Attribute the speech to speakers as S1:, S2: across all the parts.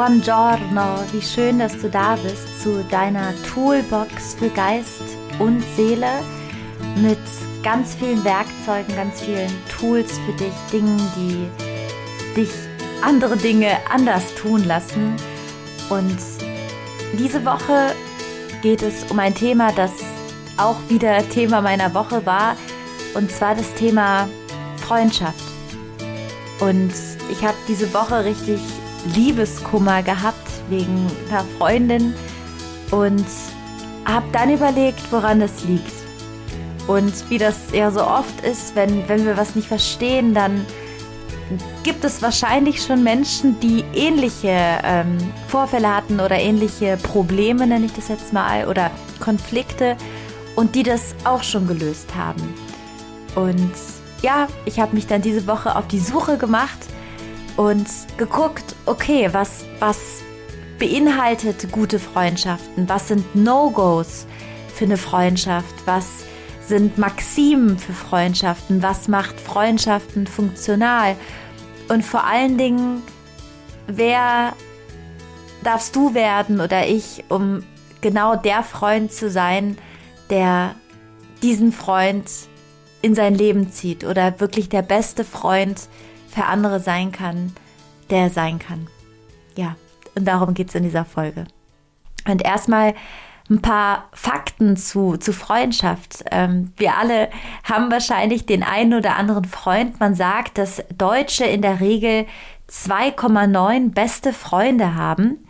S1: Buongiorno, wie schön, dass du da bist zu deiner Toolbox für Geist und Seele mit ganz vielen Werkzeugen, ganz vielen Tools für dich, Dingen, die dich andere Dinge anders tun lassen. Und diese Woche geht es um ein Thema, das auch wieder Thema meiner Woche war, und zwar das Thema Freundschaft. Und ich habe diese Woche richtig Liebeskummer gehabt wegen einer Freundin und habe dann überlegt, woran das liegt. Und wie das ja so oft ist, wenn, wenn wir was nicht verstehen, dann gibt es wahrscheinlich schon Menschen, die ähnliche ähm, Vorfälle hatten oder ähnliche Probleme, nenne ich das jetzt mal, oder Konflikte und die das auch schon gelöst haben. Und ja, ich habe mich dann diese Woche auf die Suche gemacht und geguckt, okay, was, was beinhaltet gute Freundschaften? Was sind No-Gos für eine Freundschaft? Was sind Maximen für Freundschaften? Was macht Freundschaften funktional? Und vor allen Dingen, wer darfst du werden oder ich, um genau der Freund zu sein, der diesen Freund in sein Leben zieht oder wirklich der beste Freund, für andere sein kann, der sein kann. Ja, und darum geht es in dieser Folge. Und erstmal ein paar Fakten zu, zu Freundschaft. Ähm, wir alle haben wahrscheinlich den einen oder anderen Freund. Man sagt, dass Deutsche in der Regel 2,9 beste Freunde haben.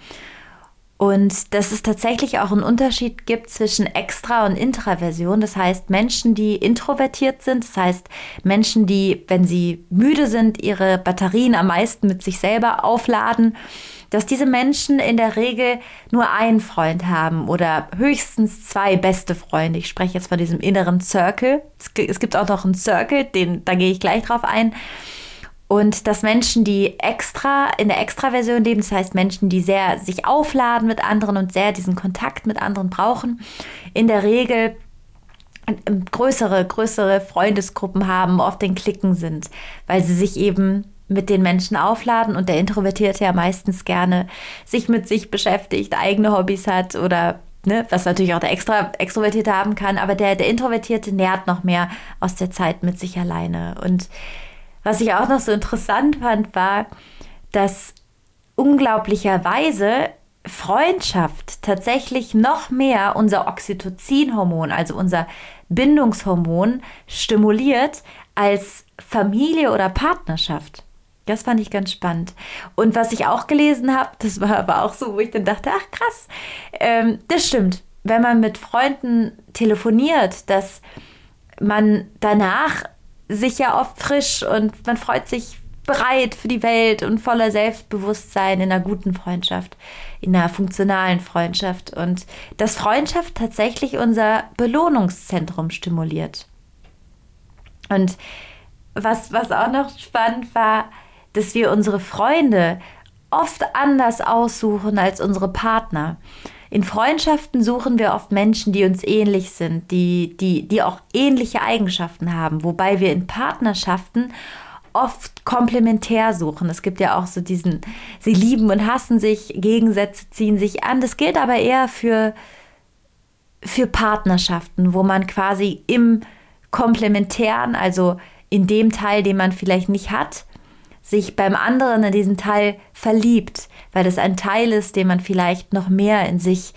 S1: Und dass es tatsächlich auch einen Unterschied gibt zwischen Extra- und Intraversion. Das heißt, Menschen, die introvertiert sind, das heißt Menschen, die, wenn sie müde sind, ihre Batterien am meisten mit sich selber aufladen, dass diese Menschen in der Regel nur einen Freund haben oder höchstens zwei beste Freunde. Ich spreche jetzt von diesem inneren Circle. Es gibt auch noch einen Circle, den, da gehe ich gleich drauf ein. Und dass Menschen, die extra in der Extraversion leben, das heißt Menschen, die sehr sich aufladen mit anderen und sehr diesen Kontakt mit anderen brauchen, in der Regel größere, größere Freundesgruppen haben, oft in Klicken sind, weil sie sich eben mit den Menschen aufladen und der Introvertierte ja meistens gerne sich mit sich beschäftigt, eigene Hobbys hat oder ne, was natürlich auch der Extra, Extrovertierte haben kann, aber der, der Introvertierte nährt noch mehr aus der Zeit mit sich alleine. Und was ich auch noch so interessant fand, war, dass unglaublicherweise Freundschaft tatsächlich noch mehr unser Oxytocin-Hormon, also unser Bindungshormon, stimuliert als Familie oder Partnerschaft. Das fand ich ganz spannend. Und was ich auch gelesen habe, das war aber auch so, wo ich dann dachte, ach krass, ähm, das stimmt. Wenn man mit Freunden telefoniert, dass man danach sich ja oft frisch und man freut sich bereit für die Welt und voller Selbstbewusstsein in einer guten Freundschaft, in einer funktionalen Freundschaft und dass Freundschaft tatsächlich unser Belohnungszentrum stimuliert. Und was, was auch noch spannend war, dass wir unsere Freunde oft anders aussuchen als unsere Partner. In Freundschaften suchen wir oft Menschen, die uns ähnlich sind, die, die, die auch ähnliche Eigenschaften haben, wobei wir in Partnerschaften oft komplementär suchen. Es gibt ja auch so diesen, sie lieben und hassen sich, Gegensätze ziehen sich an. Das gilt aber eher für, für Partnerschaften, wo man quasi im Komplementären, also in dem Teil, den man vielleicht nicht hat, sich beim anderen in diesen Teil verliebt, weil es ein Teil ist, den man vielleicht noch mehr in sich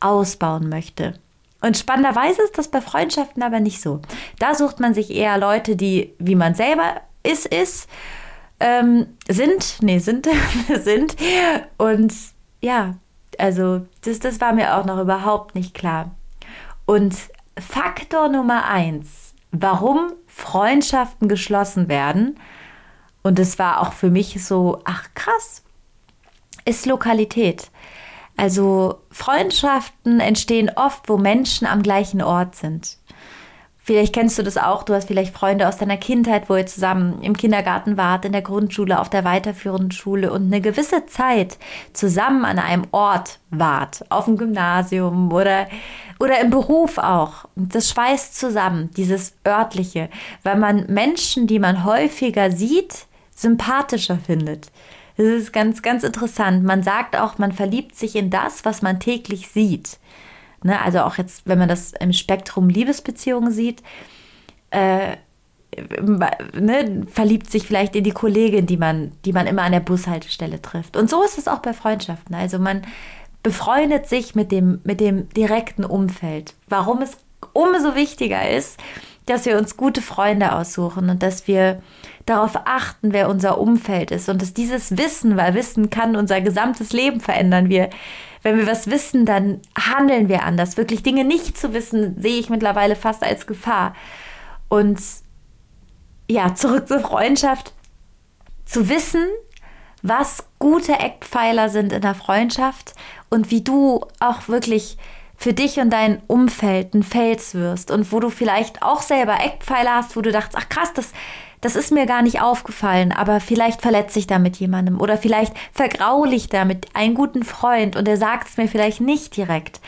S1: ausbauen möchte. Und spannenderweise ist das bei Freundschaften aber nicht so. Da sucht man sich eher Leute, die, wie man selber ist, ist, ähm, sind, nee, sind, sind. Und ja, also das, das war mir auch noch überhaupt nicht klar. Und Faktor Nummer eins, warum Freundschaften geschlossen werden, und es war auch für mich so, ach krass, ist Lokalität. Also Freundschaften entstehen oft, wo Menschen am gleichen Ort sind. Vielleicht kennst du das auch, du hast vielleicht Freunde aus deiner Kindheit, wo ihr zusammen im Kindergarten wart, in der Grundschule, auf der weiterführenden Schule und eine gewisse Zeit zusammen an einem Ort wart, auf dem Gymnasium oder, oder im Beruf auch. Das schweißt zusammen, dieses örtliche, weil man Menschen, die man häufiger sieht, sympathischer findet. Das ist ganz, ganz interessant. Man sagt auch, man verliebt sich in das, was man täglich sieht. Ne? Also auch jetzt, wenn man das im Spektrum Liebesbeziehungen sieht, äh, ne, verliebt sich vielleicht in die Kollegin, die man, die man immer an der Bushaltestelle trifft. Und so ist es auch bei Freundschaften. Also man befreundet sich mit dem, mit dem direkten Umfeld. Warum es umso wichtiger ist, dass wir uns gute Freunde aussuchen und dass wir darauf achten, wer unser Umfeld ist und dass dieses Wissen, weil Wissen kann unser gesamtes Leben verändern. Wir, wenn wir was wissen, dann handeln wir anders. Wirklich Dinge nicht zu wissen, sehe ich mittlerweile fast als Gefahr. Und ja, zurück zur Freundschaft. Zu wissen, was gute Eckpfeiler sind in der Freundschaft und wie du auch wirklich für dich und dein Umfeld ein Fels wirst und wo du vielleicht auch selber Eckpfeiler hast, wo du dachtest, ach krass, das, das ist mir gar nicht aufgefallen, aber vielleicht verletze ich damit jemandem oder vielleicht vergraule ich damit einen guten Freund und er sagt es mir vielleicht nicht direkt.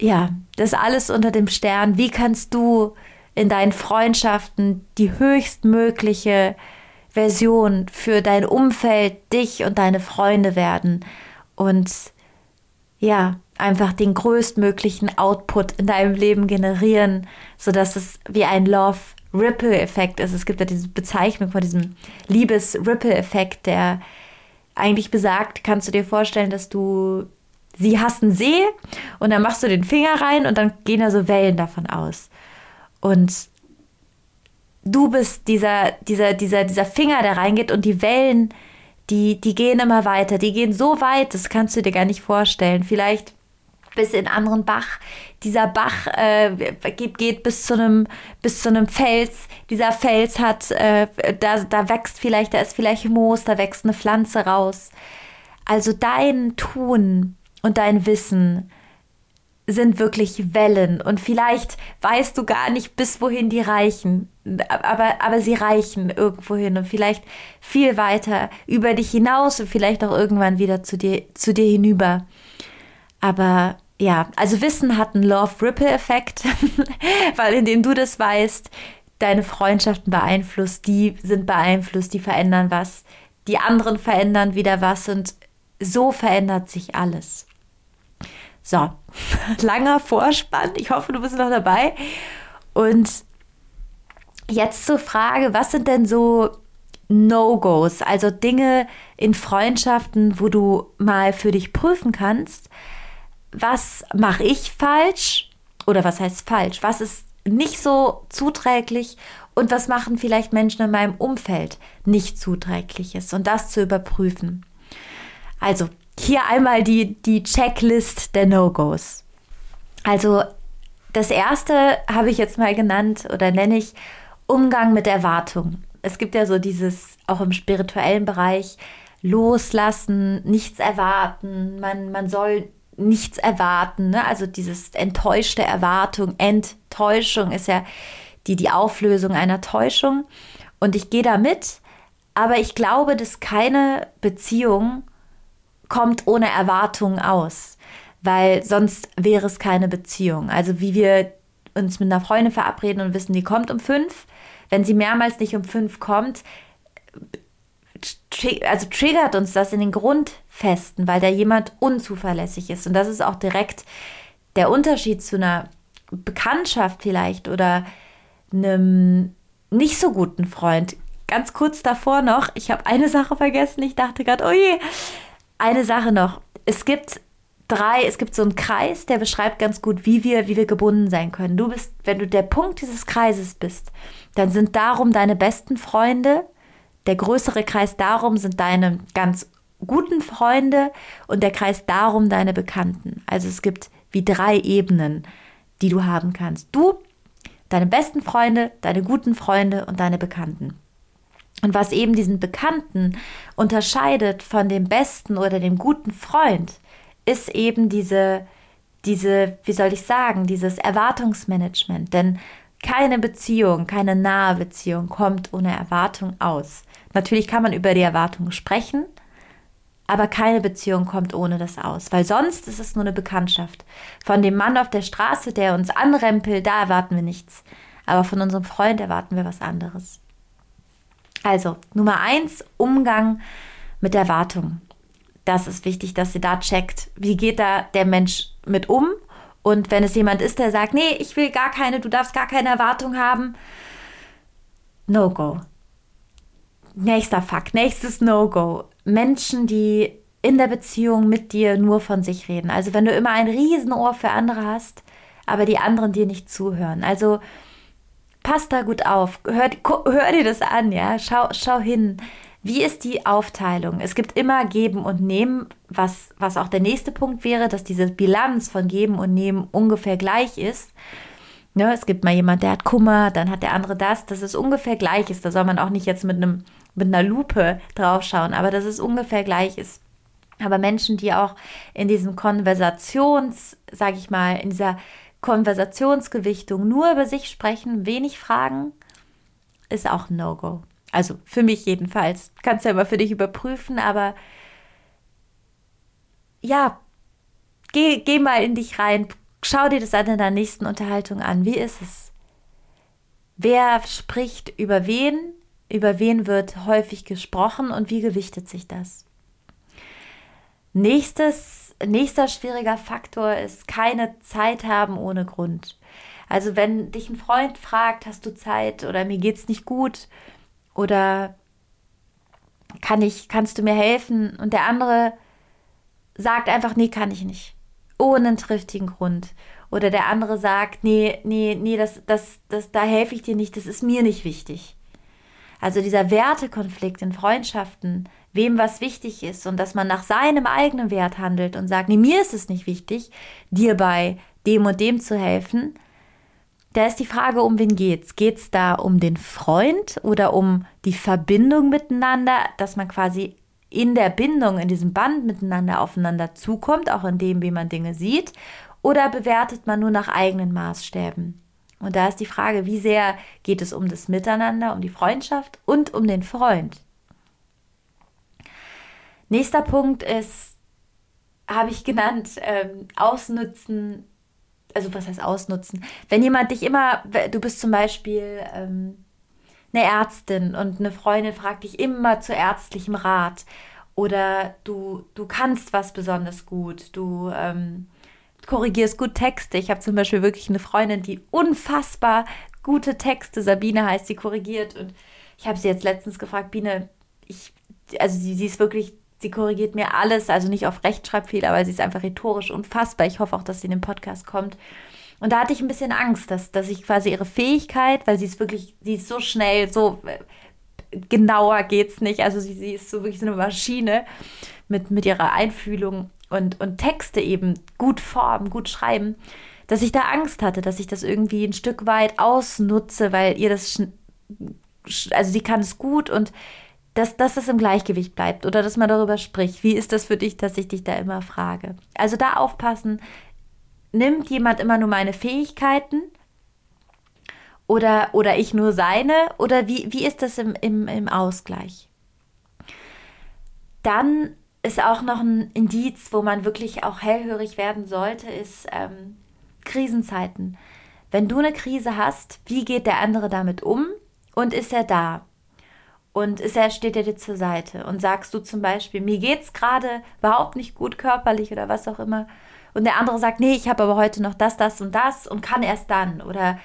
S1: Ja, das alles unter dem Stern. Wie kannst du in deinen Freundschaften die höchstmögliche Version für dein Umfeld, dich und deine Freunde werden und ja, einfach den größtmöglichen Output in deinem Leben generieren, sodass es wie ein Love Ripple Effekt ist. Es gibt ja diese Bezeichnung von diesem Liebes Ripple Effekt, der eigentlich besagt, kannst du dir vorstellen, dass du sie hast einen See und dann machst du den Finger rein und dann gehen da so Wellen davon aus. Und du bist dieser, dieser, dieser, dieser Finger, der reingeht und die Wellen, die, die gehen immer weiter. Die gehen so weit, das kannst du dir gar nicht vorstellen. Vielleicht bis in anderen Bach. Dieser Bach äh, geht, geht, bis zu einem bis zu einem Fels. Dieser Fels hat, äh, da, da wächst vielleicht, da ist vielleicht Moos, da wächst eine Pflanze raus. Also dein Tun und dein Wissen sind wirklich Wellen und vielleicht weißt du gar nicht, bis wohin die reichen, aber, aber sie reichen irgendwo hin und vielleicht viel weiter über dich hinaus und vielleicht auch irgendwann wieder zu dir, zu dir hinüber. Aber ja, also Wissen hat einen Love-Ripple-Effekt, weil indem du das weißt, deine Freundschaften beeinflusst, die sind beeinflusst, die verändern was, die anderen verändern wieder was und so verändert sich alles. So, langer Vorspann. Ich hoffe, du bist noch dabei. Und jetzt zur Frage, was sind denn so No-Gos, also Dinge in Freundschaften, wo du mal für dich prüfen kannst, was mache ich falsch oder was heißt falsch? Was ist nicht so zuträglich und was machen vielleicht Menschen in meinem Umfeld nicht zuträgliches und das zu überprüfen. Also hier einmal die, die Checklist der No-Gos. Also das erste habe ich jetzt mal genannt oder nenne ich Umgang mit Erwartungen. Es gibt ja so dieses, auch im spirituellen Bereich, loslassen, nichts erwarten, man, man soll nichts erwarten. Ne? Also dieses enttäuschte Erwartung, Enttäuschung ist ja die, die Auflösung einer Täuschung. Und ich gehe da mit, aber ich glaube, dass keine Beziehung kommt ohne Erwartungen aus, weil sonst wäre es keine Beziehung. Also wie wir uns mit einer Freundin verabreden und wissen, die kommt um fünf. Wenn sie mehrmals nicht um fünf kommt, also triggert uns das in den Grundfesten, weil da jemand unzuverlässig ist. Und das ist auch direkt der Unterschied zu einer Bekanntschaft vielleicht oder einem nicht so guten Freund. Ganz kurz davor noch, ich habe eine Sache vergessen. Ich dachte gerade, oh je, eine Sache noch. Es gibt drei, es gibt so einen Kreis, der beschreibt ganz gut, wie wir, wie wir gebunden sein können. Du bist, wenn du der Punkt dieses Kreises bist, dann sind darum deine besten Freunde, der größere Kreis darum sind deine ganz guten Freunde und der Kreis darum deine Bekannten. Also es gibt wie drei Ebenen, die du haben kannst. Du, deine besten Freunde, deine guten Freunde und deine Bekannten. Und was eben diesen Bekannten unterscheidet von dem besten oder dem guten Freund, ist eben diese, diese, wie soll ich sagen, dieses Erwartungsmanagement. Denn keine Beziehung, keine nahe Beziehung kommt ohne Erwartung aus. Natürlich kann man über die Erwartungen sprechen, aber keine Beziehung kommt ohne das aus, weil sonst ist es nur eine Bekanntschaft. Von dem Mann auf der Straße, der uns anrempelt, da erwarten wir nichts. Aber von unserem Freund erwarten wir was anderes. Also, Nummer eins, Umgang mit Erwartungen. Das ist wichtig, dass ihr da checkt, wie geht da der Mensch mit um. Und wenn es jemand ist, der sagt, nee, ich will gar keine, du darfst gar keine Erwartung haben, No-Go. Nächster Fakt, nächstes No-Go. Menschen, die in der Beziehung mit dir nur von sich reden. Also wenn du immer ein Riesenohr für andere hast, aber die anderen dir nicht zuhören. Also pass da gut auf, hör, hör dir das an, ja, schau, schau hin. Wie ist die Aufteilung? Es gibt immer Geben und Nehmen, was, was auch der nächste Punkt wäre, dass diese Bilanz von Geben und Nehmen ungefähr gleich ist. Ne, es gibt mal jemand, der hat Kummer, dann hat der andere das, dass es ungefähr gleich ist. Da soll man auch nicht jetzt mit, einem, mit einer Lupe draufschauen, aber dass es ungefähr gleich ist. Aber Menschen, die auch in diesem Konversations, sag ich mal, in dieser Konversationsgewichtung nur über sich sprechen, wenig fragen, ist auch ein No-Go. Also für mich jedenfalls. Kannst ja immer für dich überprüfen, aber ja, geh, geh mal in dich rein. Schau dir das an in der nächsten Unterhaltung an. Wie ist es? Wer spricht über wen? Über wen wird häufig gesprochen und wie gewichtet sich das? Nächstes, nächster schwieriger Faktor ist keine Zeit haben ohne Grund. Also wenn dich ein Freund fragt, hast du Zeit oder mir geht's nicht gut, oder kann ich, kannst du mir helfen? Und der andere sagt einfach, nee, kann ich nicht. Ohne einen triftigen Grund. Oder der andere sagt, nee, nee, nee, das, das, das, da helfe ich dir nicht, das ist mir nicht wichtig. Also dieser Wertekonflikt in Freundschaften, wem was wichtig ist und dass man nach seinem eigenen Wert handelt und sagt, nee, mir ist es nicht wichtig, dir bei dem und dem zu helfen, da ist die Frage, um wen geht's? Geht's da um den Freund oder um die Verbindung miteinander, dass man quasi in der Bindung, in diesem Band miteinander aufeinander zukommt, auch in dem, wie man Dinge sieht? Oder bewertet man nur nach eigenen Maßstäben? Und da ist die Frage, wie sehr geht es um das Miteinander, um die Freundschaft und um den Freund? Nächster Punkt ist, habe ich genannt, ähm, ausnutzen also was heißt ausnutzen? Wenn jemand dich immer, du bist zum Beispiel ähm, eine Ärztin und eine Freundin fragt dich immer zu ärztlichem Rat oder du, du kannst was besonders gut, du ähm, korrigierst gut Texte. Ich habe zum Beispiel wirklich eine Freundin, die unfassbar gute Texte, Sabine heißt, sie korrigiert und ich habe sie jetzt letztens gefragt, Biene, ich, also sie, sie ist wirklich Sie korrigiert mir alles, also nicht auf Rechtschreibfehler, aber sie ist einfach rhetorisch unfassbar. Ich hoffe auch, dass sie in den Podcast kommt. Und da hatte ich ein bisschen Angst, dass, dass ich quasi ihre Fähigkeit, weil sie ist wirklich, sie ist so schnell, so genauer geht's nicht. Also sie, sie ist so wirklich so eine Maschine mit, mit ihrer Einfühlung und, und Texte eben gut formen, gut schreiben, dass ich da Angst hatte, dass ich das irgendwie ein Stück weit ausnutze, weil ihr das, also sie kann es gut und dass, dass das im Gleichgewicht bleibt oder dass man darüber spricht. Wie ist das für dich, dass ich dich da immer frage? Also da aufpassen, nimmt jemand immer nur meine Fähigkeiten oder, oder ich nur seine oder wie, wie ist das im, im, im Ausgleich? Dann ist auch noch ein Indiz, wo man wirklich auch hellhörig werden sollte, ist ähm, Krisenzeiten. Wenn du eine Krise hast, wie geht der andere damit um und ist er da? und ist er, steht er dir zur Seite und sagst du zum Beispiel, mir geht's gerade überhaupt nicht gut körperlich oder was auch immer und der andere sagt, nee, ich habe aber heute noch das, das und das und kann erst dann oder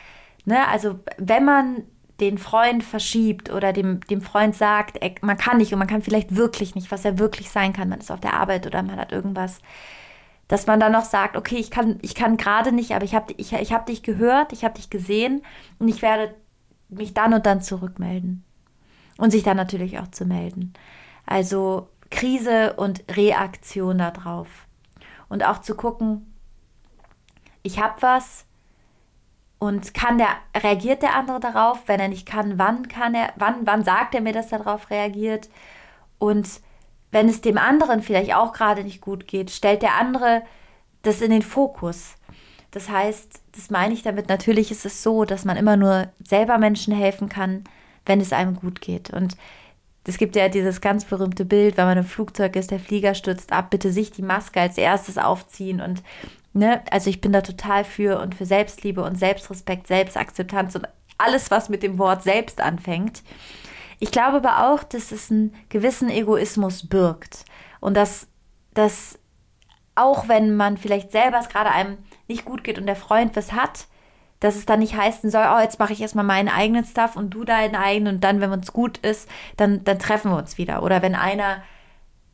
S1: ne, also wenn man den Freund verschiebt oder dem, dem Freund sagt, ey, man kann nicht und man kann vielleicht wirklich nicht, was er wirklich sein kann, man ist auf der Arbeit oder man hat irgendwas, dass man dann noch sagt, okay, ich kann, ich kann gerade nicht, aber ich habe ich, ich hab dich gehört, ich habe dich gesehen und ich werde mich dann und dann zurückmelden und sich dann natürlich auch zu melden. Also Krise und Reaktion darauf. Und auch zu gucken, ich habe was und kann der, reagiert der andere darauf? Wenn er nicht kann, wann kann er, wann, wann sagt er mir, dass er darauf reagiert? Und wenn es dem anderen vielleicht auch gerade nicht gut geht, stellt der andere das in den Fokus. Das heißt, das meine ich damit, natürlich ist es so, dass man immer nur selber Menschen helfen kann, wenn es einem gut geht. Und es gibt ja dieses ganz berühmte Bild, wenn man im Flugzeug ist, der Flieger stürzt ab, bitte sich die Maske als erstes aufziehen und ne, also ich bin da total für und für Selbstliebe und Selbstrespekt, Selbstakzeptanz und alles, was mit dem Wort selbst anfängt. Ich glaube aber auch, dass es einen gewissen Egoismus birgt. Und dass, dass auch wenn man vielleicht selber es gerade einem nicht gut geht und der Freund was hat, dass es dann nicht heißen soll, oh, jetzt mache ich erstmal meinen eigenen Stuff und du deinen eigenen und dann, wenn uns gut ist, dann, dann treffen wir uns wieder. Oder wenn einer,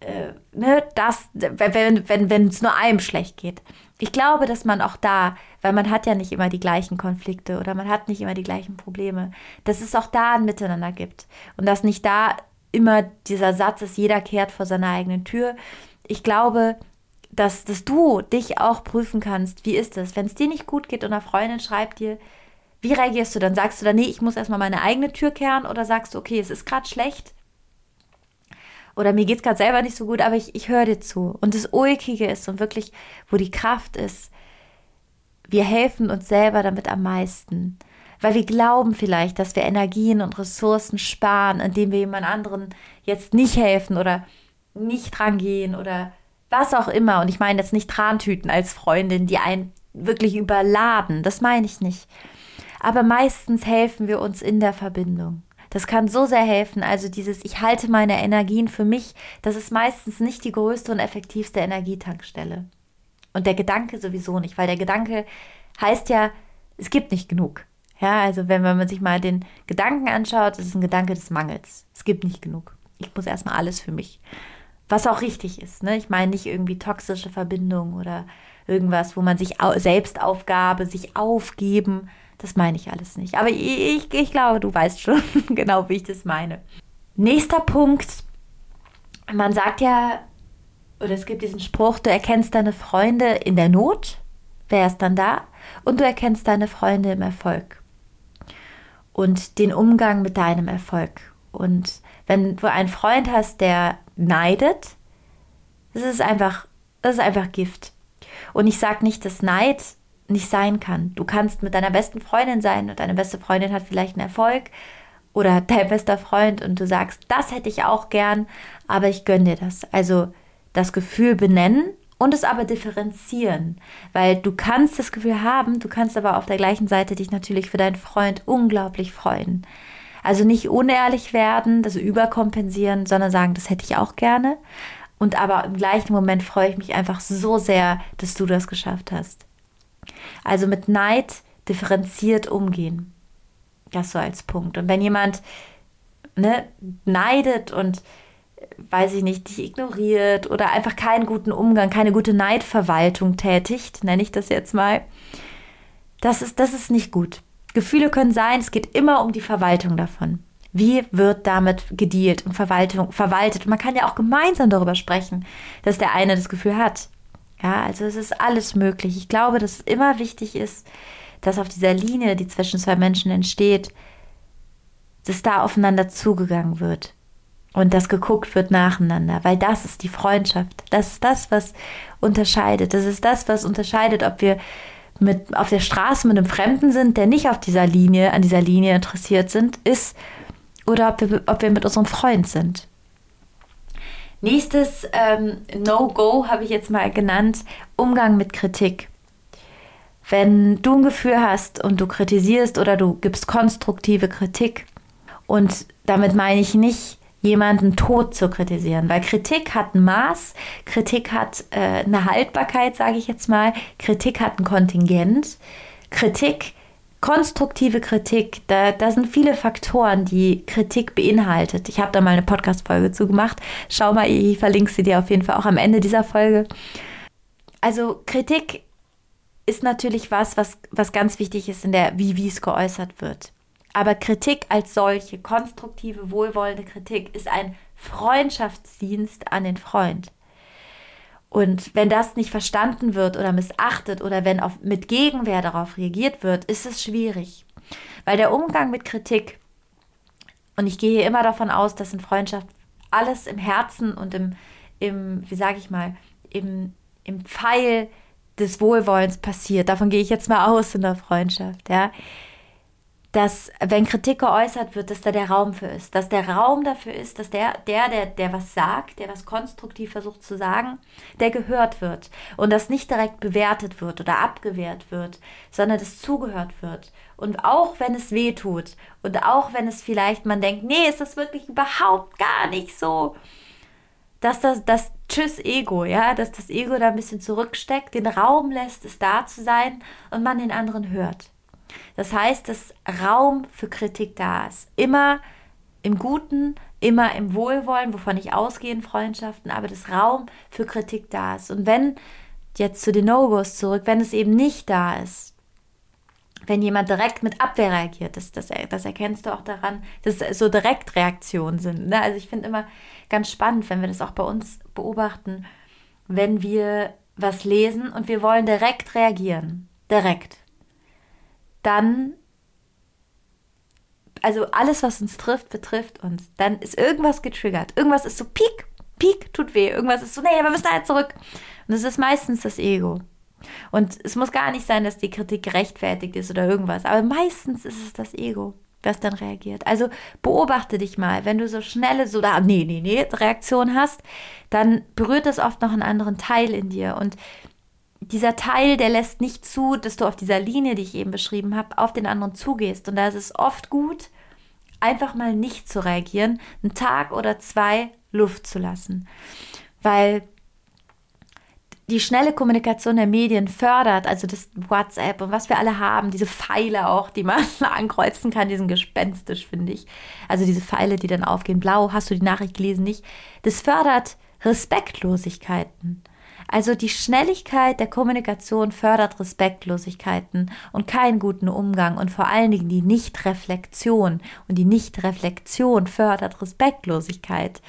S1: äh, ne, das, wenn, wenn, wenn es nur einem schlecht geht. Ich glaube, dass man auch da, weil man hat ja nicht immer die gleichen Konflikte oder man hat nicht immer die gleichen Probleme, dass es auch da ein Miteinander gibt. Und dass nicht da immer dieser Satz ist, jeder kehrt vor seiner eigenen Tür. Ich glaube, dass, dass du dich auch prüfen kannst, wie ist es, wenn es dir nicht gut geht und eine Freundin schreibt dir, wie reagierst du dann? Sagst du dann, nee, ich muss erstmal meine eigene Tür kehren oder sagst du, okay, es ist gerade schlecht oder mir geht es gerade selber nicht so gut, aber ich, ich höre dir zu. Und das Ulkige ist und wirklich, wo die Kraft ist, wir helfen uns selber damit am meisten. Weil wir glauben vielleicht, dass wir Energien und Ressourcen sparen, indem wir jemand anderen jetzt nicht helfen oder nicht rangehen oder was auch immer. Und ich meine jetzt nicht Trantüten als Freundin, die einen wirklich überladen. Das meine ich nicht. Aber meistens helfen wir uns in der Verbindung. Das kann so sehr helfen. Also dieses, ich halte meine Energien für mich, das ist meistens nicht die größte und effektivste Energietankstelle. Und der Gedanke sowieso nicht, weil der Gedanke heißt ja, es gibt nicht genug. Ja, also wenn man sich mal den Gedanken anschaut, ist es ein Gedanke des Mangels. Es gibt nicht genug. Ich muss erstmal alles für mich. Was auch richtig ist. Ne? Ich meine nicht irgendwie toxische Verbindung oder irgendwas, wo man sich Selbstaufgabe, sich aufgeben. Das meine ich alles nicht. Aber ich, ich, ich glaube, du weißt schon genau, wie ich das meine. Nächster Punkt. Man sagt ja, oder es gibt diesen Spruch, du erkennst deine Freunde in der Not, wer ist dann da? Und du erkennst deine Freunde im Erfolg. Und den Umgang mit deinem Erfolg. Und wenn du einen Freund hast, der neidet, das ist einfach, das ist einfach Gift. Und ich sage nicht, dass Neid nicht sein kann. Du kannst mit deiner besten Freundin sein und deine beste Freundin hat vielleicht einen Erfolg oder dein bester Freund und du sagst, das hätte ich auch gern, aber ich gönne dir das. Also das Gefühl benennen und es aber differenzieren, weil du kannst das Gefühl haben, du kannst aber auf der gleichen Seite dich natürlich für deinen Freund unglaublich freuen. Also nicht unehrlich werden, das überkompensieren, sondern sagen, das hätte ich auch gerne. Und aber im gleichen Moment freue ich mich einfach so sehr, dass du das geschafft hast. Also mit Neid differenziert umgehen. Das so als Punkt. Und wenn jemand ne, neidet und weiß ich nicht, dich ignoriert oder einfach keinen guten Umgang, keine gute Neidverwaltung tätigt, nenne ich das jetzt mal, das ist, das ist nicht gut. Gefühle können sein, es geht immer um die Verwaltung davon. Wie wird damit gedealt und Verwaltung, verwaltet? Und man kann ja auch gemeinsam darüber sprechen, dass der eine das Gefühl hat. Ja, also es ist alles möglich. Ich glaube, dass es immer wichtig ist, dass auf dieser Linie, die zwischen zwei Menschen entsteht, dass da aufeinander zugegangen wird und dass geguckt wird nacheinander, weil das ist die Freundschaft. Das ist das, was unterscheidet. Das ist das, was unterscheidet, ob wir mit, auf der Straße mit einem Fremden sind, der nicht auf dieser Linie, an dieser Linie interessiert sind, ist, oder ob wir, ob wir mit unserem Freund sind. Nächstes ähm, No-Go habe ich jetzt mal genannt, Umgang mit Kritik. Wenn du ein Gefühl hast und du kritisierst oder du gibst konstruktive Kritik, und damit meine ich nicht, jemanden tot zu kritisieren, weil Kritik hat ein Maß, Kritik hat äh, eine Haltbarkeit, sage ich jetzt mal, Kritik hat ein Kontingent, Kritik, konstruktive Kritik, da, da sind viele Faktoren, die Kritik beinhaltet. Ich habe da mal eine Podcast-Folge zu gemacht. Schau mal, ich verlinke sie dir auf jeden Fall auch am Ende dieser Folge. Also Kritik ist natürlich was, was, was ganz wichtig ist in der, wie wie es geäußert wird. Aber Kritik als solche, konstruktive, wohlwollende Kritik, ist ein Freundschaftsdienst an den Freund. Und wenn das nicht verstanden wird oder missachtet oder wenn auf, mit Gegenwehr darauf reagiert wird, ist es schwierig. Weil der Umgang mit Kritik, und ich gehe immer davon aus, dass in Freundschaft alles im Herzen und im, im wie sage ich mal, im, im Pfeil des Wohlwollens passiert. Davon gehe ich jetzt mal aus in der Freundschaft, ja dass wenn Kritik geäußert wird, dass da der Raum für ist, dass der Raum dafür ist, dass der, der, der, der was sagt, der was konstruktiv versucht zu sagen, der gehört wird und das nicht direkt bewertet wird oder abgewehrt wird, sondern das zugehört wird. Und auch wenn es weh tut und auch wenn es vielleicht man denkt, nee, ist das wirklich überhaupt gar nicht so, dass das, das Tschüss Ego, ja, dass das Ego da ein bisschen zurücksteckt, den Raum lässt, es da zu sein und man den anderen hört. Das heißt, dass Raum für Kritik da ist. Immer im Guten, immer im Wohlwollen, wovon ich ausgehe in Freundschaften, aber das Raum für Kritik da ist. Und wenn, jetzt zu den No-Gos zurück, wenn es eben nicht da ist, wenn jemand direkt mit Abwehr reagiert, das, das, das erkennst du auch daran, dass es so Direktreaktionen sind. Ne? Also ich finde immer ganz spannend, wenn wir das auch bei uns beobachten, wenn wir was lesen und wir wollen direkt reagieren. Direkt dann, also alles, was uns trifft, betrifft uns. Dann ist irgendwas getriggert. Irgendwas ist so piek, piek, tut weh. Irgendwas ist so, nee, wir müssen halt zurück. Und es ist meistens das Ego. Und es muss gar nicht sein, dass die Kritik gerechtfertigt ist oder irgendwas. Aber meistens ist es das Ego, was dann reagiert. Also beobachte dich mal, wenn du so schnelle, so da, nee, nee, nee, Reaktion hast, dann berührt das oft noch einen anderen Teil in dir. Und dieser Teil, der lässt nicht zu, dass du auf dieser Linie, die ich eben beschrieben habe, auf den anderen zugehst. Und da ist es oft gut, einfach mal nicht zu reagieren, einen Tag oder zwei Luft zu lassen. Weil die schnelle Kommunikation der Medien fördert, also das WhatsApp und was wir alle haben, diese Pfeile auch, die man ankreuzen kann, die sind gespenstisch, finde ich. Also diese Pfeile, die dann aufgehen, blau, hast du die Nachricht gelesen, nicht? Das fördert Respektlosigkeiten. Also die Schnelligkeit der Kommunikation fördert Respektlosigkeiten und keinen guten Umgang und vor allen Dingen die Nichtreflexion. Und die Nichtreflexion fördert Respektlosigkeit.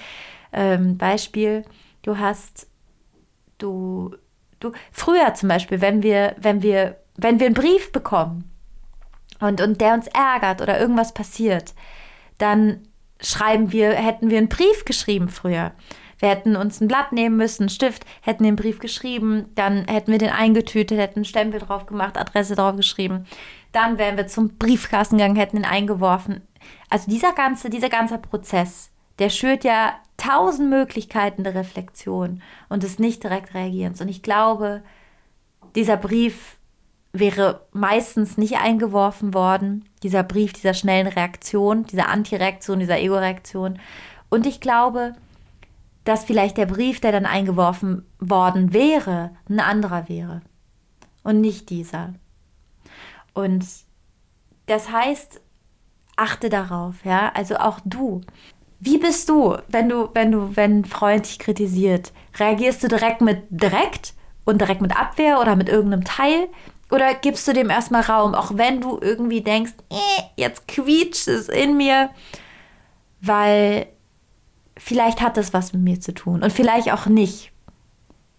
S1: Ähm, Beispiel, du hast, du, du, früher zum Beispiel, wenn wir, wenn wir, wenn wir einen Brief bekommen und, und der uns ärgert oder irgendwas passiert, dann schreiben wir, hätten wir einen Brief geschrieben früher. Wir hätten uns ein Blatt nehmen müssen, einen Stift, hätten den Brief geschrieben, dann hätten wir den eingetütet, hätten einen Stempel drauf gemacht, Adresse drauf geschrieben. Dann wären wir zum Briefkasten gegangen, hätten ihn eingeworfen. Also dieser ganze, dieser ganze Prozess, der schürt ja tausend Möglichkeiten der Reflexion und des nicht direkt Reagierens. Und ich glaube, dieser Brief wäre meistens nicht eingeworfen worden, dieser Brief dieser schnellen Reaktion, dieser Antireaktion, dieser Ego-Reaktion. Und ich glaube, dass vielleicht der Brief, der dann eingeworfen worden wäre, ein anderer wäre und nicht dieser. Und das heißt, achte darauf, ja, also auch du. Wie bist du, wenn du, wenn du, wenn ein Freund dich kritisiert? Reagierst du direkt mit direkt und direkt mit Abwehr oder mit irgendeinem Teil? Oder gibst du dem erstmal Raum, auch wenn du irgendwie denkst, eh, jetzt quietscht es in mir, weil vielleicht hat das was mit mir zu tun und vielleicht auch nicht.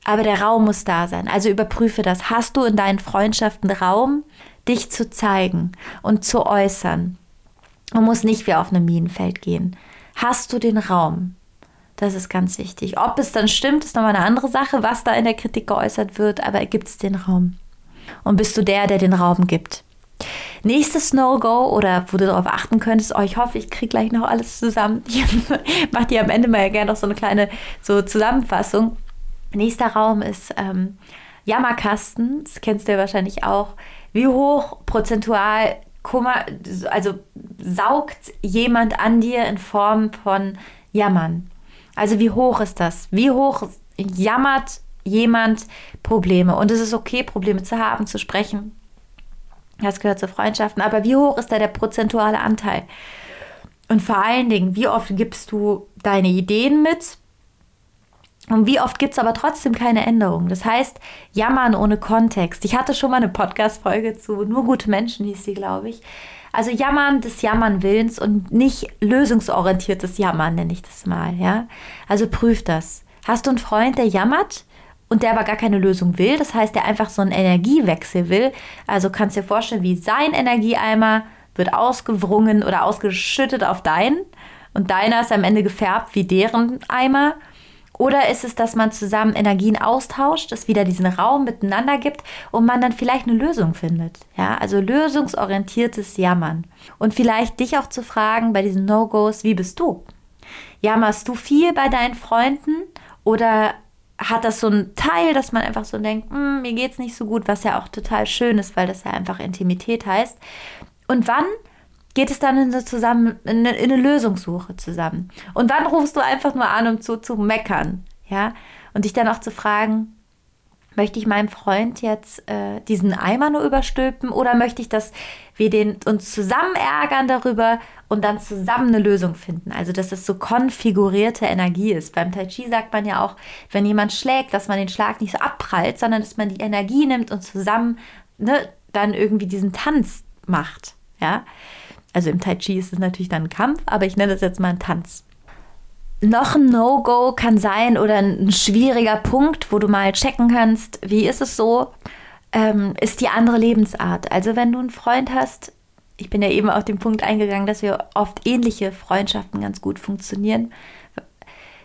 S1: Aber der Raum muss da sein. Also überprüfe das. Hast du in deinen Freundschaften Raum, dich zu zeigen und zu äußern? Man muss nicht wie auf einem Minenfeld gehen. Hast du den Raum? Das ist ganz wichtig. Ob es dann stimmt, ist nochmal eine andere Sache, was da in der Kritik geäußert wird, aber gibt es den Raum? Und bist du der, der den Raum gibt? Nächstes No-Go oder wo du darauf achten könntest, oh, ich hoffe, ich kriege gleich noch alles zusammen. Ich mache dir am Ende mal gerne noch so eine kleine so Zusammenfassung. Nächster Raum ist ähm, Jammerkasten, das kennst du ja wahrscheinlich auch. Wie hoch prozentual Kummer, also saugt jemand an dir in Form von Jammern? Also wie hoch ist das? Wie hoch jammert jemand Probleme? Und es ist okay, Probleme zu haben, zu sprechen, das gehört zu Freundschaften. Aber wie hoch ist da der prozentuale Anteil? Und vor allen Dingen, wie oft gibst du deine Ideen mit? Und wie oft gibt es aber trotzdem keine Änderung? Das heißt, jammern ohne Kontext. Ich hatte schon mal eine Podcast-Folge zu Nur gute Menschen, hieß sie, glaube ich. Also jammern des Jammern Willens und nicht lösungsorientiertes Jammern, nenne ich das mal. Ja? Also prüf das. Hast du einen Freund, der jammert? Und der aber gar keine Lösung will. Das heißt, der einfach so einen Energiewechsel will. Also kannst du dir vorstellen, wie sein Energieeimer wird ausgewrungen oder ausgeschüttet auf deinen und deiner ist am Ende gefärbt wie deren Eimer. Oder ist es, dass man zusammen Energien austauscht, es wieder diesen Raum miteinander gibt und man dann vielleicht eine Lösung findet? Ja, also lösungsorientiertes Jammern. Und vielleicht dich auch zu fragen bei diesen No-Gos, wie bist du? Jammerst du viel bei deinen Freunden oder hat das so einen Teil, dass man einfach so denkt, hm, mir geht's nicht so gut, was ja auch total schön ist, weil das ja einfach Intimität heißt. Und wann geht es dann in, so zusammen, in, eine, in eine Lösungssuche zusammen? Und wann rufst du einfach nur an, um zu, zu meckern? Ja, und dich dann auch zu fragen, möchte ich meinem Freund jetzt äh, diesen Eimer nur überstülpen oder möchte ich, dass wir den, uns zusammen ärgern darüber und dann zusammen eine Lösung finden? Also, dass es so konfigurierte Energie ist. Beim Tai Chi sagt man ja auch, wenn jemand schlägt, dass man den Schlag nicht so abprallt, sondern dass man die Energie nimmt und zusammen ne, dann irgendwie diesen Tanz macht. Ja, also im Tai Chi ist es natürlich dann ein Kampf, aber ich nenne das jetzt mal einen Tanz noch ein No-Go kann sein oder ein schwieriger Punkt, wo du mal checken kannst, wie ist es so, ähm, ist die andere Lebensart. Also wenn du einen Freund hast, ich bin ja eben auf den Punkt eingegangen, dass wir oft ähnliche Freundschaften ganz gut funktionieren.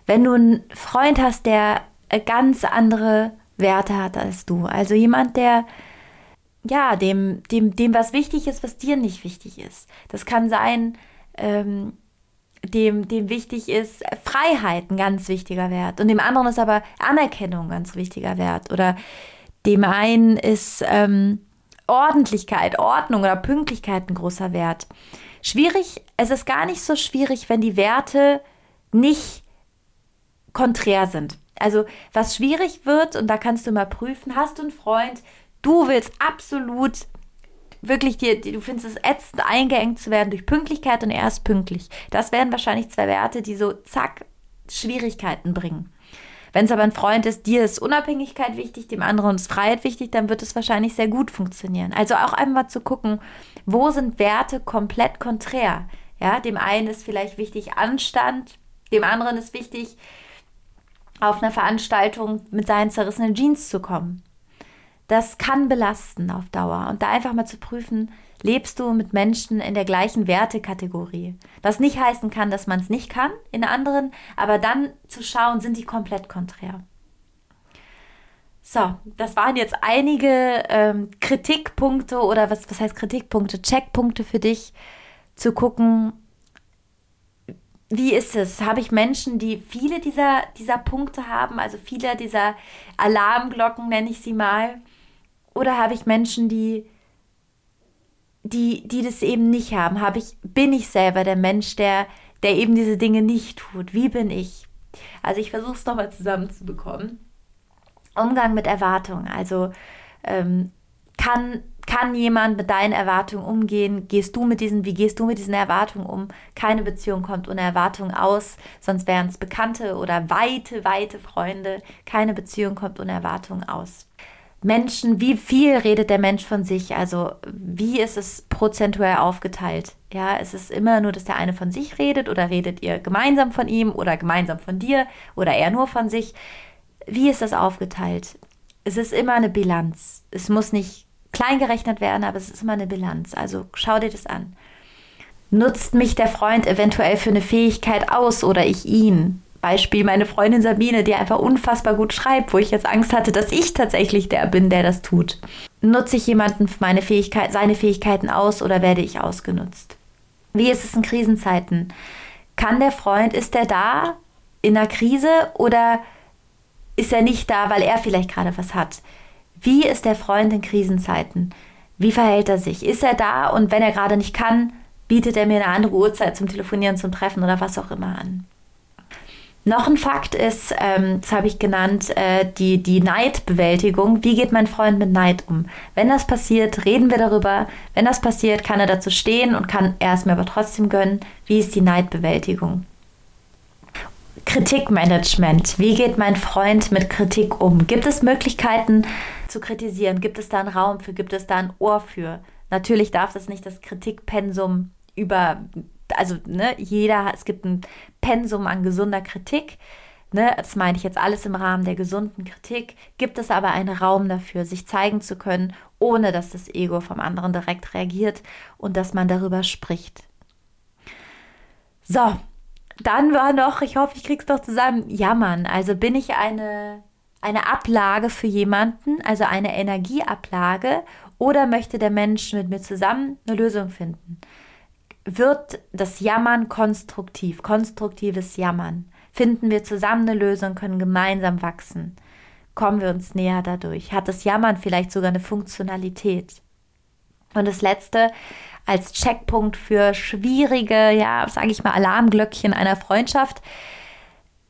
S1: Wenn du einen Freund hast, der ganz andere Werte hat als du, also jemand, der ja, dem, dem, dem was wichtig ist, was dir nicht wichtig ist. Das kann sein, ähm, dem, dem wichtig ist Freiheit ein ganz wichtiger Wert und dem anderen ist aber Anerkennung ein ganz wichtiger Wert oder dem einen ist ähm, Ordentlichkeit, Ordnung oder Pünktlichkeit ein großer Wert. Schwierig, es ist gar nicht so schwierig, wenn die Werte nicht konträr sind. Also was schwierig wird, und da kannst du mal prüfen, hast du einen Freund, du willst absolut wirklich dir, du findest es ätzend, eingeengt zu werden durch Pünktlichkeit und er ist pünktlich. Das wären wahrscheinlich zwei Werte, die so zack Schwierigkeiten bringen. Wenn es aber ein Freund ist, dir ist Unabhängigkeit wichtig, dem anderen ist Freiheit wichtig, dann wird es wahrscheinlich sehr gut funktionieren. Also auch einmal zu gucken, wo sind Werte komplett konträr. Ja, dem einen ist vielleicht wichtig Anstand, dem anderen ist wichtig, auf einer Veranstaltung mit seinen zerrissenen Jeans zu kommen das kann belasten auf Dauer. Und da einfach mal zu prüfen, lebst du mit Menschen in der gleichen Wertekategorie. Was nicht heißen kann, dass man es nicht kann in anderen, aber dann zu schauen, sind die komplett konträr. So, das waren jetzt einige ähm, Kritikpunkte oder was, was heißt Kritikpunkte, Checkpunkte für dich, zu gucken, wie ist es? Habe ich Menschen, die viele dieser, dieser Punkte haben, also viele dieser Alarmglocken, nenne ich sie mal, oder habe ich Menschen, die, die, die das eben nicht haben? Habe ich, bin ich selber der Mensch, der, der eben diese Dinge nicht tut? Wie bin ich? Also ich versuche es nochmal zusammenzubekommen. Umgang mit Erwartungen. Also ähm, kann, kann jemand mit deinen Erwartungen umgehen? Gehst du mit diesen, wie gehst du mit diesen Erwartungen um? Keine Beziehung kommt ohne Erwartungen aus, sonst wären es Bekannte oder weite, weite Freunde. Keine Beziehung kommt ohne Erwartungen aus. Menschen, wie viel redet der Mensch von sich? Also wie ist es prozentuell aufgeteilt? Ja, ist es immer nur, dass der eine von sich redet oder redet ihr gemeinsam von ihm oder gemeinsam von dir oder er nur von sich? Wie ist das aufgeteilt? Es ist immer eine Bilanz. Es muss nicht klein gerechnet werden, aber es ist immer eine Bilanz. Also schau dir das an. Nutzt mich der Freund eventuell für eine Fähigkeit aus oder ich ihn? Beispiel meine Freundin Sabine, die einfach unfassbar gut schreibt, wo ich jetzt Angst hatte, dass ich tatsächlich der bin, der das tut. Nutze ich jemanden meine Fähigkeit, seine Fähigkeiten aus oder werde ich ausgenutzt? Wie ist es in Krisenzeiten? Kann der Freund, ist er da in der Krise oder ist er nicht da, weil er vielleicht gerade was hat? Wie ist der Freund in Krisenzeiten? Wie verhält er sich? Ist er da und wenn er gerade nicht kann, bietet er mir eine andere Uhrzeit zum Telefonieren, zum Treffen oder was auch immer an? Noch ein Fakt ist, ähm, das habe ich genannt, äh, die, die Neidbewältigung. Wie geht mein Freund mit Neid um? Wenn das passiert, reden wir darüber. Wenn das passiert, kann er dazu stehen und kann er es mir aber trotzdem gönnen. Wie ist die Neidbewältigung? Kritikmanagement. Wie geht mein Freund mit Kritik um? Gibt es Möglichkeiten zu kritisieren? Gibt es da einen Raum für? Gibt es da ein Ohr für? Natürlich darf das nicht das Kritikpensum über also ne, jeder, es gibt ein Pensum an gesunder Kritik. Ne, das meine ich jetzt alles im Rahmen der gesunden Kritik. Gibt es aber einen Raum dafür, sich zeigen zu können, ohne dass das Ego vom anderen direkt reagiert und dass man darüber spricht. So, dann war noch, ich hoffe, ich krieg's doch zusammen, jammern. Also bin ich eine, eine Ablage für jemanden, also eine Energieablage, oder möchte der Mensch mit mir zusammen eine Lösung finden? Wird das Jammern konstruktiv, konstruktives Jammern? Finden wir zusammen eine Lösung, können gemeinsam wachsen? Kommen wir uns näher dadurch? Hat das Jammern vielleicht sogar eine Funktionalität? Und das letzte, als Checkpunkt für schwierige, ja, sage ich mal, Alarmglöckchen einer Freundschaft,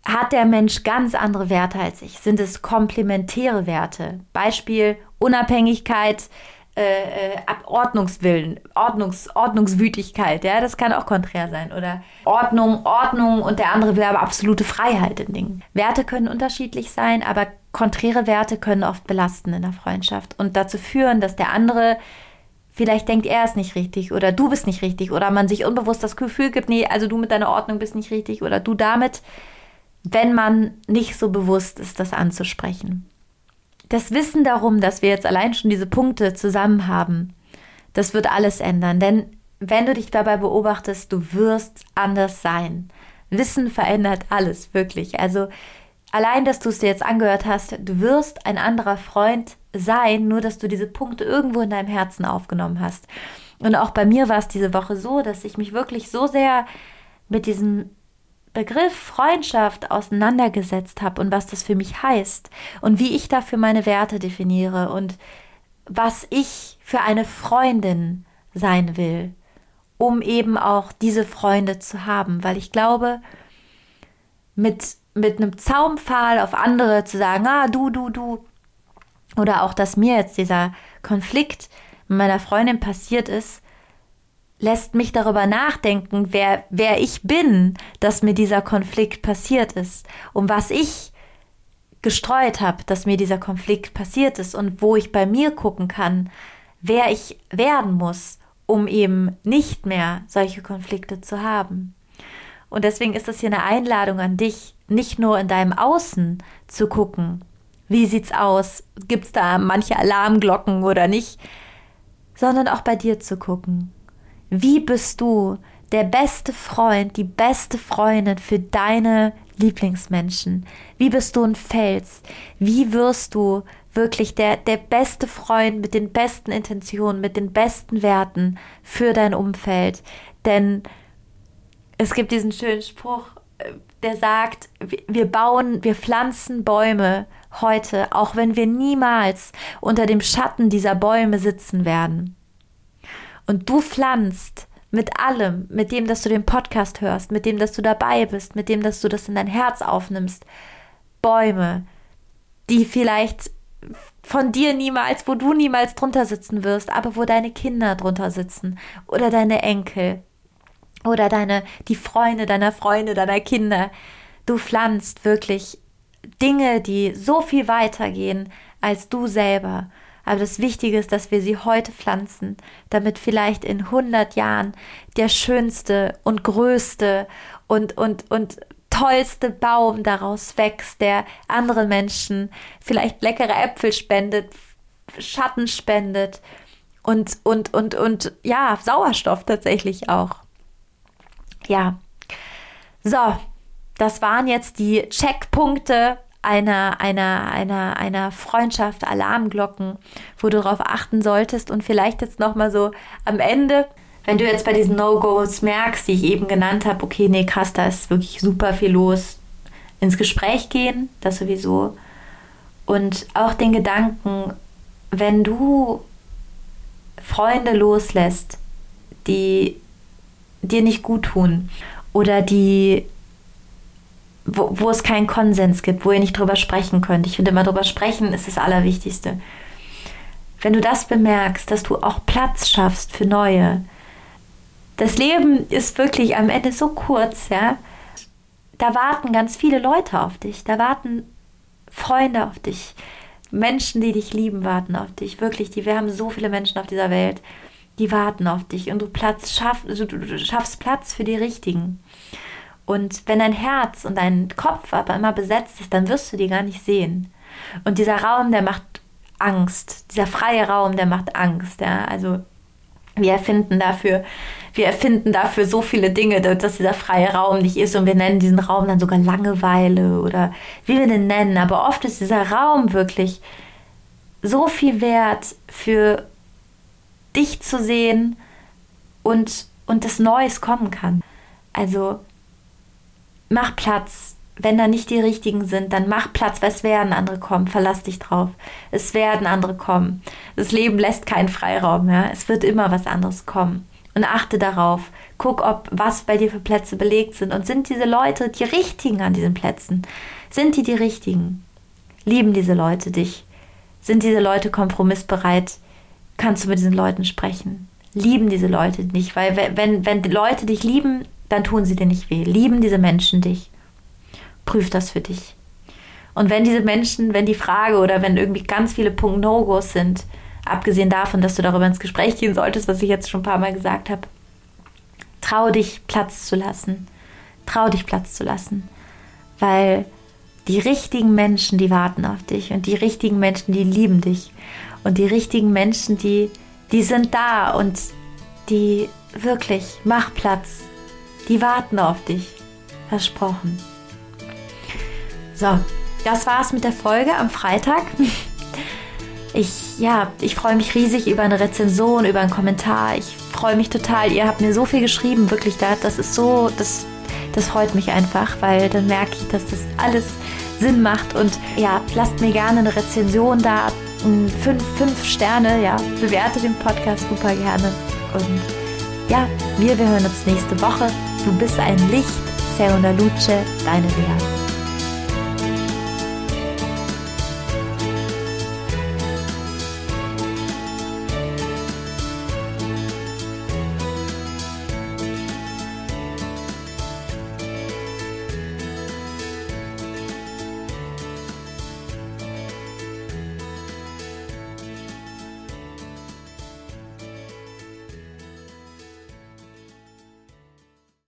S1: hat der Mensch ganz andere Werte als ich? Sind es komplementäre Werte? Beispiel Unabhängigkeit, äh, äh Ordnungswillen, Ordnungs, Ordnungswütigkeit, ja, das kann auch konträr sein. Oder Ordnung, Ordnung und der andere will aber absolute Freiheit in Dingen. Werte können unterschiedlich sein, aber konträre Werte können oft belasten in der Freundschaft und dazu führen, dass der andere vielleicht denkt, er ist nicht richtig oder du bist nicht richtig oder man sich unbewusst das Gefühl gibt, nee, also du mit deiner Ordnung bist nicht richtig oder du damit, wenn man nicht so bewusst ist, das anzusprechen. Das Wissen darum, dass wir jetzt allein schon diese Punkte zusammen haben, das wird alles ändern, denn wenn du dich dabei beobachtest, du wirst anders sein. Wissen verändert alles, wirklich. Also allein, dass du es dir jetzt angehört hast, du wirst ein anderer Freund sein, nur dass du diese Punkte irgendwo in deinem Herzen aufgenommen hast. Und auch bei mir war es diese Woche so, dass ich mich wirklich so sehr mit diesem Begriff Freundschaft auseinandergesetzt habe und was das für mich heißt und wie ich dafür meine Werte definiere und was ich für eine Freundin sein will, um eben auch diese Freunde zu haben, weil ich glaube, mit, mit einem Zaunpfahl auf andere zu sagen, ah, du, du, du, oder auch, dass mir jetzt dieser Konflikt mit meiner Freundin passiert ist, lässt mich darüber nachdenken, wer, wer ich bin, dass mir dieser Konflikt passiert ist und was ich gestreut habe, dass mir dieser Konflikt passiert ist und wo ich bei mir gucken kann, wer ich werden muss, um eben nicht mehr solche Konflikte zu haben. Und deswegen ist das hier eine Einladung an dich, nicht nur in deinem Außen zu gucken, wie sieht's aus? Gibt's da manche Alarmglocken oder nicht? Sondern auch bei dir zu gucken. Wie bist du der beste Freund, die beste Freundin für deine Lieblingsmenschen? Wie bist du ein Fels? Wie wirst du wirklich der, der beste Freund mit den besten Intentionen, mit den besten Werten für dein Umfeld? Denn es gibt diesen schönen Spruch, äh, der sagt, wir bauen, wir pflanzen Bäume heute, auch wenn wir niemals unter dem Schatten dieser Bäume sitzen werden. Und du pflanzt mit allem, mit dem, dass du den Podcast hörst, mit dem, dass du dabei bist, mit dem, dass du das in dein Herz aufnimmst, Bäume, die vielleicht von dir niemals, wo du niemals drunter sitzen wirst, aber wo deine Kinder drunter sitzen oder deine Enkel oder deine die Freunde deiner Freunde deiner Kinder. Du pflanzt wirklich Dinge, die so viel weitergehen als du selber. Aber das Wichtige ist, dass wir sie heute pflanzen, damit vielleicht in 100 Jahren der schönste und größte und, und, und tollste Baum daraus wächst, der anderen Menschen vielleicht leckere Äpfel spendet, Schatten spendet und, und, und, und ja, Sauerstoff tatsächlich auch. Ja. So, das waren jetzt die Checkpunkte einer, einer, einer, einer Freundschaft, Alarmglocken, wo du darauf achten solltest und vielleicht jetzt nochmal so am Ende, wenn du jetzt bei diesen No-Gos merkst, die ich eben genannt habe, okay, nee, krass, da ist wirklich super viel los, ins Gespräch gehen, das sowieso. Und auch den Gedanken, wenn du Freunde loslässt, die dir nicht gut tun oder die wo, wo es keinen Konsens gibt, wo ihr nicht drüber sprechen könnt. Ich finde immer drüber sprechen ist das Allerwichtigste. Wenn du das bemerkst, dass du auch Platz schaffst für neue. Das Leben ist wirklich am Ende so kurz, ja. Da warten ganz viele Leute auf dich. Da warten Freunde auf dich. Menschen, die dich lieben, warten auf dich. Wirklich, die, wir haben so viele Menschen auf dieser Welt, die warten auf dich und du Platz schaff, also du schaffst Platz für die Richtigen. Und wenn dein Herz und dein Kopf aber immer besetzt ist, dann wirst du die gar nicht sehen. Und dieser Raum, der macht Angst. Dieser freie Raum, der macht Angst. Ja? Also wir erfinden dafür wir erfinden dafür so viele Dinge, dass dieser freie Raum nicht ist und wir nennen diesen Raum dann sogar Langeweile oder wie wir den nennen. Aber oft ist dieser Raum wirklich so viel wert für dich zu sehen und, und das Neues kommen kann. Also mach Platz. Wenn da nicht die richtigen sind, dann mach Platz, weil es werden andere kommen. Verlass dich drauf. Es werden andere kommen. Das Leben lässt keinen Freiraum. Ja? Es wird immer was anderes kommen. Und achte darauf. Guck, ob was bei dir für Plätze belegt sind. Und sind diese Leute die richtigen an diesen Plätzen? Sind die die richtigen? Lieben diese Leute dich? Sind diese Leute kompromissbereit? Kannst du mit diesen Leuten sprechen? Lieben diese Leute nicht? Weil wenn, wenn die Leute dich lieben, dann tun sie dir nicht weh. Lieben diese Menschen dich? Prüf das für dich. Und wenn diese Menschen, wenn die Frage oder wenn irgendwie ganz viele Punkt No-Gos sind, abgesehen davon, dass du darüber ins Gespräch gehen solltest, was ich jetzt schon ein paar Mal gesagt habe, trau dich Platz zu lassen. Trau dich Platz zu lassen. Weil die richtigen Menschen, die warten auf dich und die richtigen Menschen, die lieben dich und die richtigen Menschen, die, die sind da und die wirklich, mach Platz, die warten auf dich. Versprochen. So, das war's mit der Folge am Freitag. Ich, ja, ich freue mich riesig über eine Rezension, über einen Kommentar. Ich freue mich total. Ihr habt mir so viel geschrieben, wirklich. Das ist so, das, das freut mich einfach, weil dann merke ich, dass das alles Sinn macht. Und ja, lasst mir gerne eine Rezension da. Fünf, fünf Sterne, ja, bewerte den Podcast super gerne. Und ja, wir, wir hören uns nächste Woche. Du bist ein Licht. Seuna Luce, deine Lea.